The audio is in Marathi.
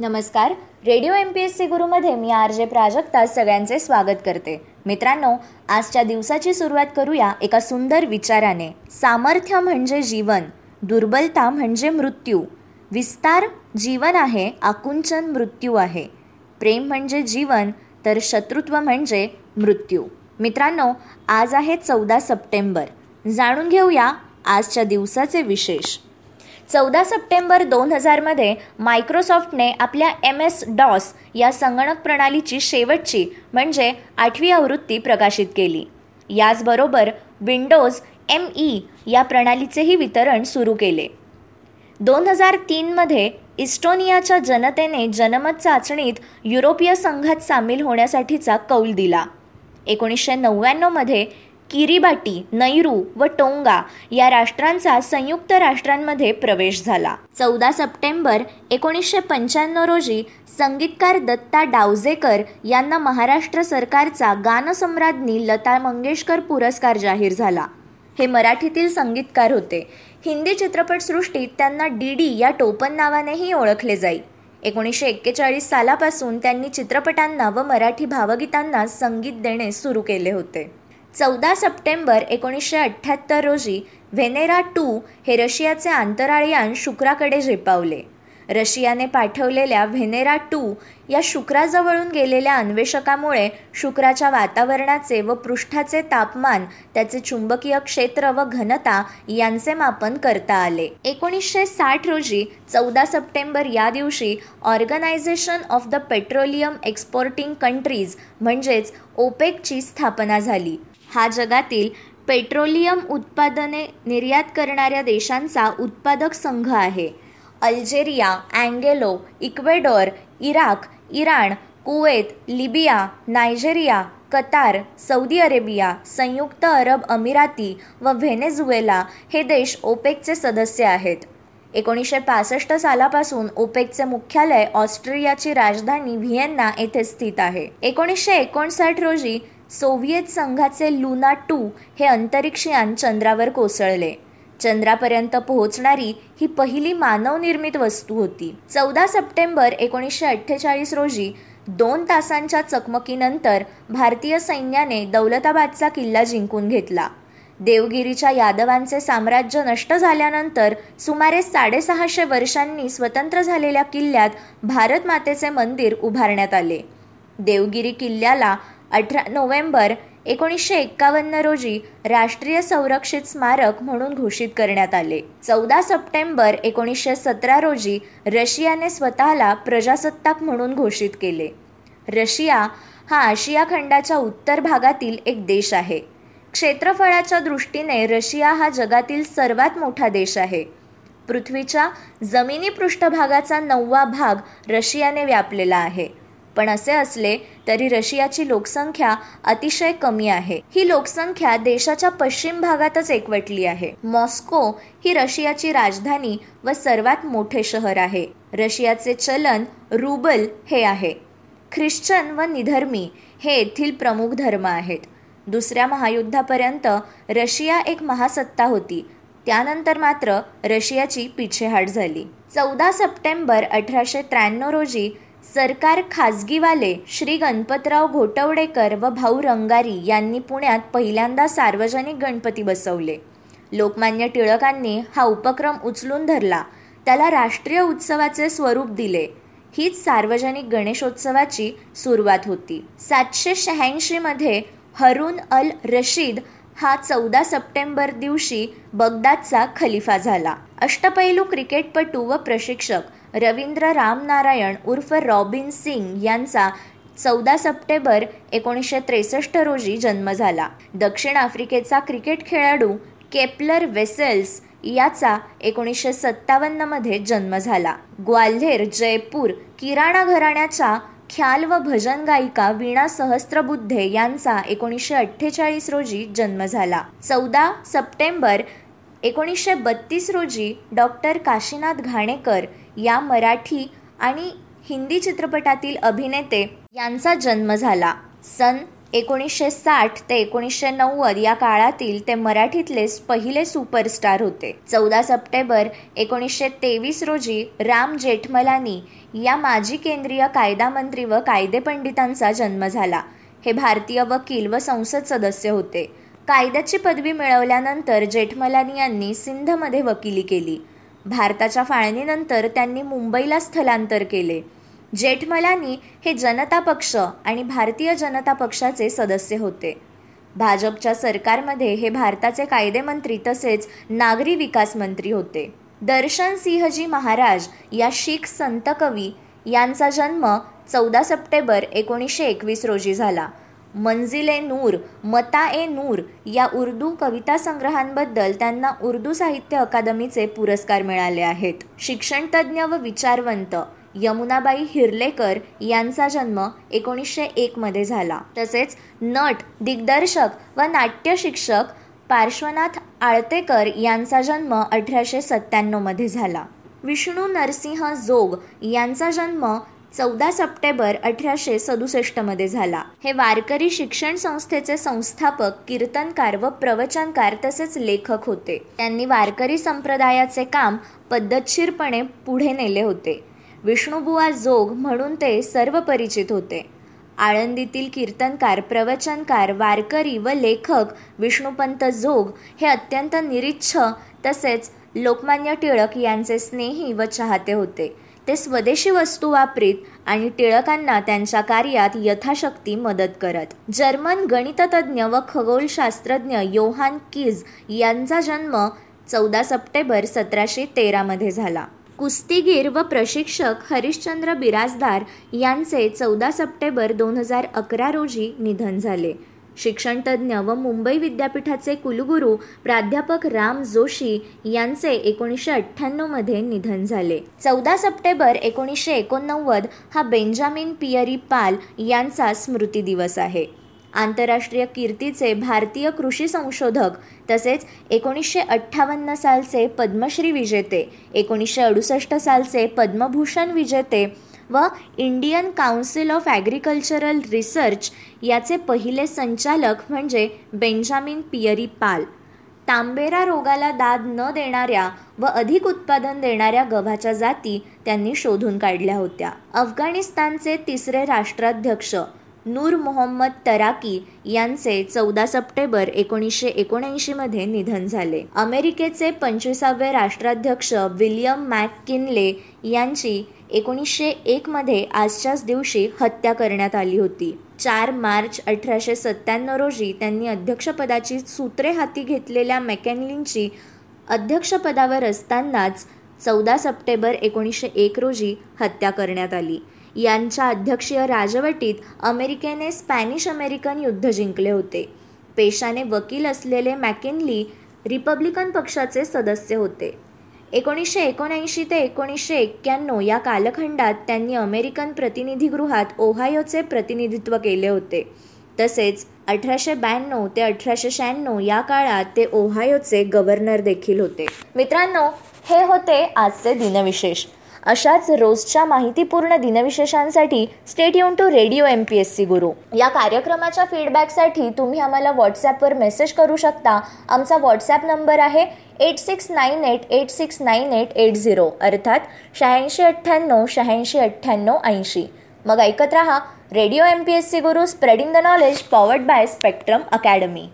नमस्कार. Radio M P S C गुरुमध्ये मी आर जे प्राजक्ता सगळ्यांचे स्वागत करते. मित्रांनो आजच्या दिवसाची सुरुवात करूया एका सुंदर विचाराने. सामर्थ्य म्हणजे जीवन दुर्बलता म्हणजे मृत्यू. विस्तार जीवन आहे आकुंचन मृत्यू आहे. प्रेम म्हणजे जीवन तर शत्रुत्व म्हणजे मृत्यू. मित्रांनो आज आहे चौदा सप्टेंबर. जाणून घेऊया आजच्या दिवसाचे विशेष. चौदा सप्टेंबर दोन हजारमध्ये मायक्रोसॉफ्टने आपल्या एम एस डॉस या संगणक प्रणालीची शेवटची म्हणजे आठवी आवृत्ती प्रकाशित केली. याचबरोबर विंडोज एम ई या प्रणालीचेही वितरण सुरू केले. दोन हजार तीनमध्ये इस्टोनियाच्या जनतेने जनमत चाचणीत युरोपीय संघात सामील होण्यासाठीचा कौल दिला. एकोणीसशे नव्याण्णवमध्ये किरीबाटी नैरू व टोंगा या राष्ट्रांचा संयुक्त राष्ट्रांमध्ये प्रवेश झाला. चौदा सप्टेंबर एकोणीसशे पंच्याण्णव रोजी संगीतकार दत्ता डावजेकर यांना महाराष्ट्र सरकारचा गानसम्राज्ञी लता मंगेशकर पुरस्कार जाहीर झाला. हे मराठीतील संगीतकार होते. हिंदी चित्रपटसृष्टीत त्यांना डी डी या टोपण नावानेही ओळखले जाई. एकोणीसशे एक्केचाळीस सालापासून त्यांनी चित्रपटांना व मराठी भावगीतांना संगीत देणे सुरू केले होते. चौदा सप्टेंबर एकोणीसशे अठ्ठ्याहत्तर रोजी व्हेनेरा टू हे रशियाचे अंतराळयान शुक्राकडे झेपावले. रशियाने पाठवलेल्या व्हेनेरा टू या शुक्राजवळून गेलेल्या अन्वेषकामुळे शुक्राच्या वातावरणाचे व पृष्ठाचे तापमान त्याचे चुंबकीय क्षेत्र व घनता यांचे मापन करता आले. एकोणीसशे साठ रोजी चौदा सप्टेंबर या दिवशी organization of the petroleum exporting countries म्हणजेच ओपेकची स्थापना झाली. हा जगातील पेट्रोलियम उत्पादने निर्यात करणाऱ्या देशांचा उत्पादक संघ आहे. Algeria Angola Ecuador Iraq Iran Kuwait Libya Nigeria Qatar Saudi Arabia संयुक्त अरब अमिराती व व्हेनेझुएला हे देश ओपेकचे सदस्य आहेत. एकोणीसशे पासष्ट सालापासून ओपेकचे मुख्यालय ऑस्ट्रियाची राजधानी व्हिएन्ना येथे स्थित आहे. एकोणीसशे एकोणसाठ रोजी सोव्हिएत संघाचे लुना टू हे अंतरिक्षयान चंद्रावर कोसळले. चंद्रापर्यंत पोहोचणारी ही पहिली मानवनिर्मित वस्तू होती. चौदा सप्टेंबर एकोणीसशे अठ्ठेचाळीस रोजी दोन तासांच्या चकमकीनंतर भारतीय सैन्याने दौलताबादचा किल्ला जिंकून घेतला. देवगिरीच्या यादवांचे साम्राज्य नष्ट झाल्यानंतर सुमारे साडेसहाशे वर्षांनी स्वतंत्र झालेल्या किल्ल्यात भारत मातेचे मंदिर उभारण्यात आले. देवगिरी किल्ल्याला अठरा नोव्हेंबर एकोणीसशे एक्कावन्न रोजी राष्ट्रीय संरक्षित स्मारक म्हणून घोषित करण्यात आले. चौदा सप्टेंबर एकोणीसशे सतरा रोजी रशियाने स्वतःला प्रजासत्ताक म्हणून घोषित केले. रशिया हा आशिया खंडाच्या उत्तर भागातील एक देश आहे. क्षेत्रफळाच्या दृष्टीने रशिया हा जगातील सर्वात मोठा देश आहे. पृथ्वीच्या जमिनी पृष्ठभागाचा नववा भाग रशियाने व्यापलेला आहे. पण असे असले तरी रशियाची लोकसंख्या अतिशय कमी आहे. ही लोकसंख्या देशाच्या पश्चिम भागातच एकवटली आहे. मॉस्को ही रशियाची राजधानी व सर्वात मोठे शहर आहे. रशियाचे चलन रुबल हे आहे. ख्रिश्चन व निधर्मी हे येथील प्रमुख धर्म आहेत. दुसऱ्या महायुद्धापर्यंत रशिया एक महासत्ता होती. त्यानंतर मात्र रशियाची पिछेहाट झाली. चौदा सप्टेंबर अठराशे त्र्याण्णव रोजी सरकार खाजगीवाले श्री गणपतराव घोटवडेकर व भाऊ रंगारी यांनी पुण्यात पहिल्यांदा सार्वजनिक गणपती बसवले. लोकमान्य टिळकांनी हा उपक्रम उचलून धरला. त्याला राष्ट्रीय उत्सवाचे स्वरूप दिले. हीच सार्वजनिक गणेशोत्सवाची सुरुवात होती. सातशे शहाऐंशीमध्ये हरून अल रशीद हा चौदा सप्टेंबर दिवशी बगदादचा खलिफा झाला. अष्टपैलू क्रिकेटपटू व प्रशिक्षक रवींद्र रामनारायण उर्फ रॉबिन सिंग यांचा चौदा सप्टेंबर एकोणीसशे त्रेसष्ट रोजी जन्म झाला. दक्षिण आफ्रिकेचा क्रिकेट खेळाडू केपलर वेसेल्स याचा एकोणीसशे सत्तावन्नमध्ये जन्म झाला. ग्वाल्हेर जयपूर किराणा घराण्याच्या ख्याल व भजन गायिका वीणा सहस्त्रबुद्धे यांचा एकोणीसशे अठ्ठेचाळीस रोजी जन्म झाला. चौदा सप्टेंबर एकोणीसशे बत्तीस रोजी डॉक्टर काशीनाथ घाणेकर या मराठी आणि हिंदी चित्रपटातील अभिनेते यांचा जन्म झाला. सन एकोणीसशे साठ ते एकोणीसशे नव्वद या काळातील ते मराठीतले पहिले सुपरस्टार होते. चौदा सप्टेंबर एकोणीसशे तेवीस रोजी राम जेठमलानी या माजी केंद्रीय कायदा मंत्री व कायदेपंडितांचा जन्म झाला. हे भारतीय वकील व संसद सदस्य होते. कायद्याची पदवी मिळवल्यानंतर जेठमलानी यांनी सिंधमध्ये वकिली केली. भारताच्या फाळणीनंतर त्यांनी मुंबईला स्थलांतर केले. जेठमलानी हे जनता पक्ष आणि भारतीय जनता पक्षाचे सदस्य होते. भाजपच्या सरकारमध्ये हे भारताचे कायदेमंत्री तसेच नागरी विकास मंत्री होते. दर्शन सिंहजी महाराज या शीख संत कवी यांचा जन्म चौदा सप्टेंबर एकोणीसशे एकवीस रोजी झाला. मंजिले नूर मता ए नूर या उर्दू कविता संग्रहांबद्दल त्यांना उर्दू साहित्य अकादमीचे पुरस्कार मिळाले आहेत. शिक्षणतज्ज्ञ व विचारवंत यमुनाबाई हिरलेकर यांचा जन्म एकोणीसशे एकमध्ये झाला. तसेच नट दिग्दर्शक व नाट्य शिक्षक पार्श्वनाथ आळतेकर यांचा जन्म अठराशे सत्त्याण्णवमध्ये झाला. विष्णू नरसिंह जोग यांचा जन्म चौदा सप्टेंबर अठराशे सदुसष्टमध्ये झाला. हे वारकरी शिक्षण संस्थेचे संस्थापक कीर्तनकार व प्रवचनकार तसेच लेखक होते. त्यांनी वारकरी संप्रदायाचे काम पद्धतशीरपणे पुढे नेले होते. विष्णुबुवा जोग म्हणून ते सर्व परिचित होते. आळंदीतील कीर्तनकार प्रवचनकार वारकरी व लेखक विष्णुपंत जोग हे अत्यंत निरीच्छ तसेच लोकमान्य टिळक यांचे स्नेही व चाहते होते. ते स्वदेशी वस्तू वापरीत आणि टिळकांना त्यांच्या कार्यात यथाशक्ती मदत करत. जर्मन गणिततज्ञ व खगोलशास्त्रज्ञ योहान किज यांचा जन्म चौदा सप्टेंबर सतराशे तेरामध्ये झाला. कुस्तीगीर व प्रशिक्षक हरिश्चंद्र बिराजदार यांचे चौदा सप्टेंबर दोन हजार अकरा रोजी निधन झाले. शिक्षणतज्ज्ञ व मुंबई विद्यापीठाचे कुलगुरू प्राध्यापक राम जोशी यांचे एकोणीसशे अठ्ठ्याण्णवमध्ये निधन झाले. चौदा सप्टेंबर एकोणीसशे एकोणनव्वद हा बेंजामिन पियरी पाल यांचा स्मृती दिवस आहे. आंतरराष्ट्रीय कीर्तीचे भारतीय कृषी संशोधक तसेच एकोणीसशे अठ्ठावन्न सालचे पद्मश्री विजेते एकोणीसशे अडुसष्ट सालचे पद्मभूषण विजेते व Indian council of agricultural research याचे पहिले संचालक म्हणजे बेंजामिन पियरी पाल. तांबेरा रोगाला दाद न देणाऱ्या व अधिक उत्पादन देणाऱ्या गव्हाच्या जाती त्यांनी शोधून काढल्या होत्या. अफगाणिस्तानचे तिसरे राष्ट्राध्यक्ष नूर मोहम्मद तराकी यांचे चौदा सप्टेंबर एकोणीसशे एकोणऐंशीमध्ये निधन झाले. अमेरिकेचे पंचवीसावे राष्ट्राध्यक्ष विल्यम मॅककिनले यांची एकोणीसशे एकमध्ये आजच्याच दिवशी हत्या करण्यात आली होती. चार मार्च अठराशे सत्त्याण्णव रोजी त्यांनी अध्यक्षपदाची सूत्रे हाती घेतलेल्या मॅकॅनलिनची अध्यक्षपदावर असतानाच चौदा सप्टेंबर एकोणीसशे एक रोजी हत्या करण्यात आली. यांच्या अध्यक्षीय राजवटीत अमेरिकेने स्पॅनिश अमेरिकन युद्ध जिंकले होते. पेशाने वकील असलेले मॅकिनली रिपब्लिकन पक्षाचे सदस्य होते. एकोणीसशे एकोणऐंशी ते एकोणीसशे एक्क्याण्णव या कालखंडात त्यांनी अमेरिकन प्रतिनिधीगृहात ओहायोचे प्रतिनिधित्व केले होते. तसेच अठराशे ब्याण्णव ते अठराशे शहाण्णव या काळात ते ओहायोचे गव्हर्नर देखील होते. मित्रांनो हे होते आजचे दिनविशेष. अशाच रोजच्या माहितीपूर्ण दिनविशेषांसाठी stay युन to radio M P S C Guru. या कार्यक्रमाच्या फीडबॅकसाठी तुम्ही आम्हाला व्हॉट्सॲपवर मेसेज करू शकता. आमचा व्हॉट्सॲप नंबर आहे eight six nine eight eight six nine eight eight zero अर्थात शहाऐंशी अठ्ठ्याण्णव शहाऐंशी अठ्ठ्याण्णव ऐंशी. मग ऐकत रहा. Radio M P S C Guru spreading the knowledge powered by spectrum academy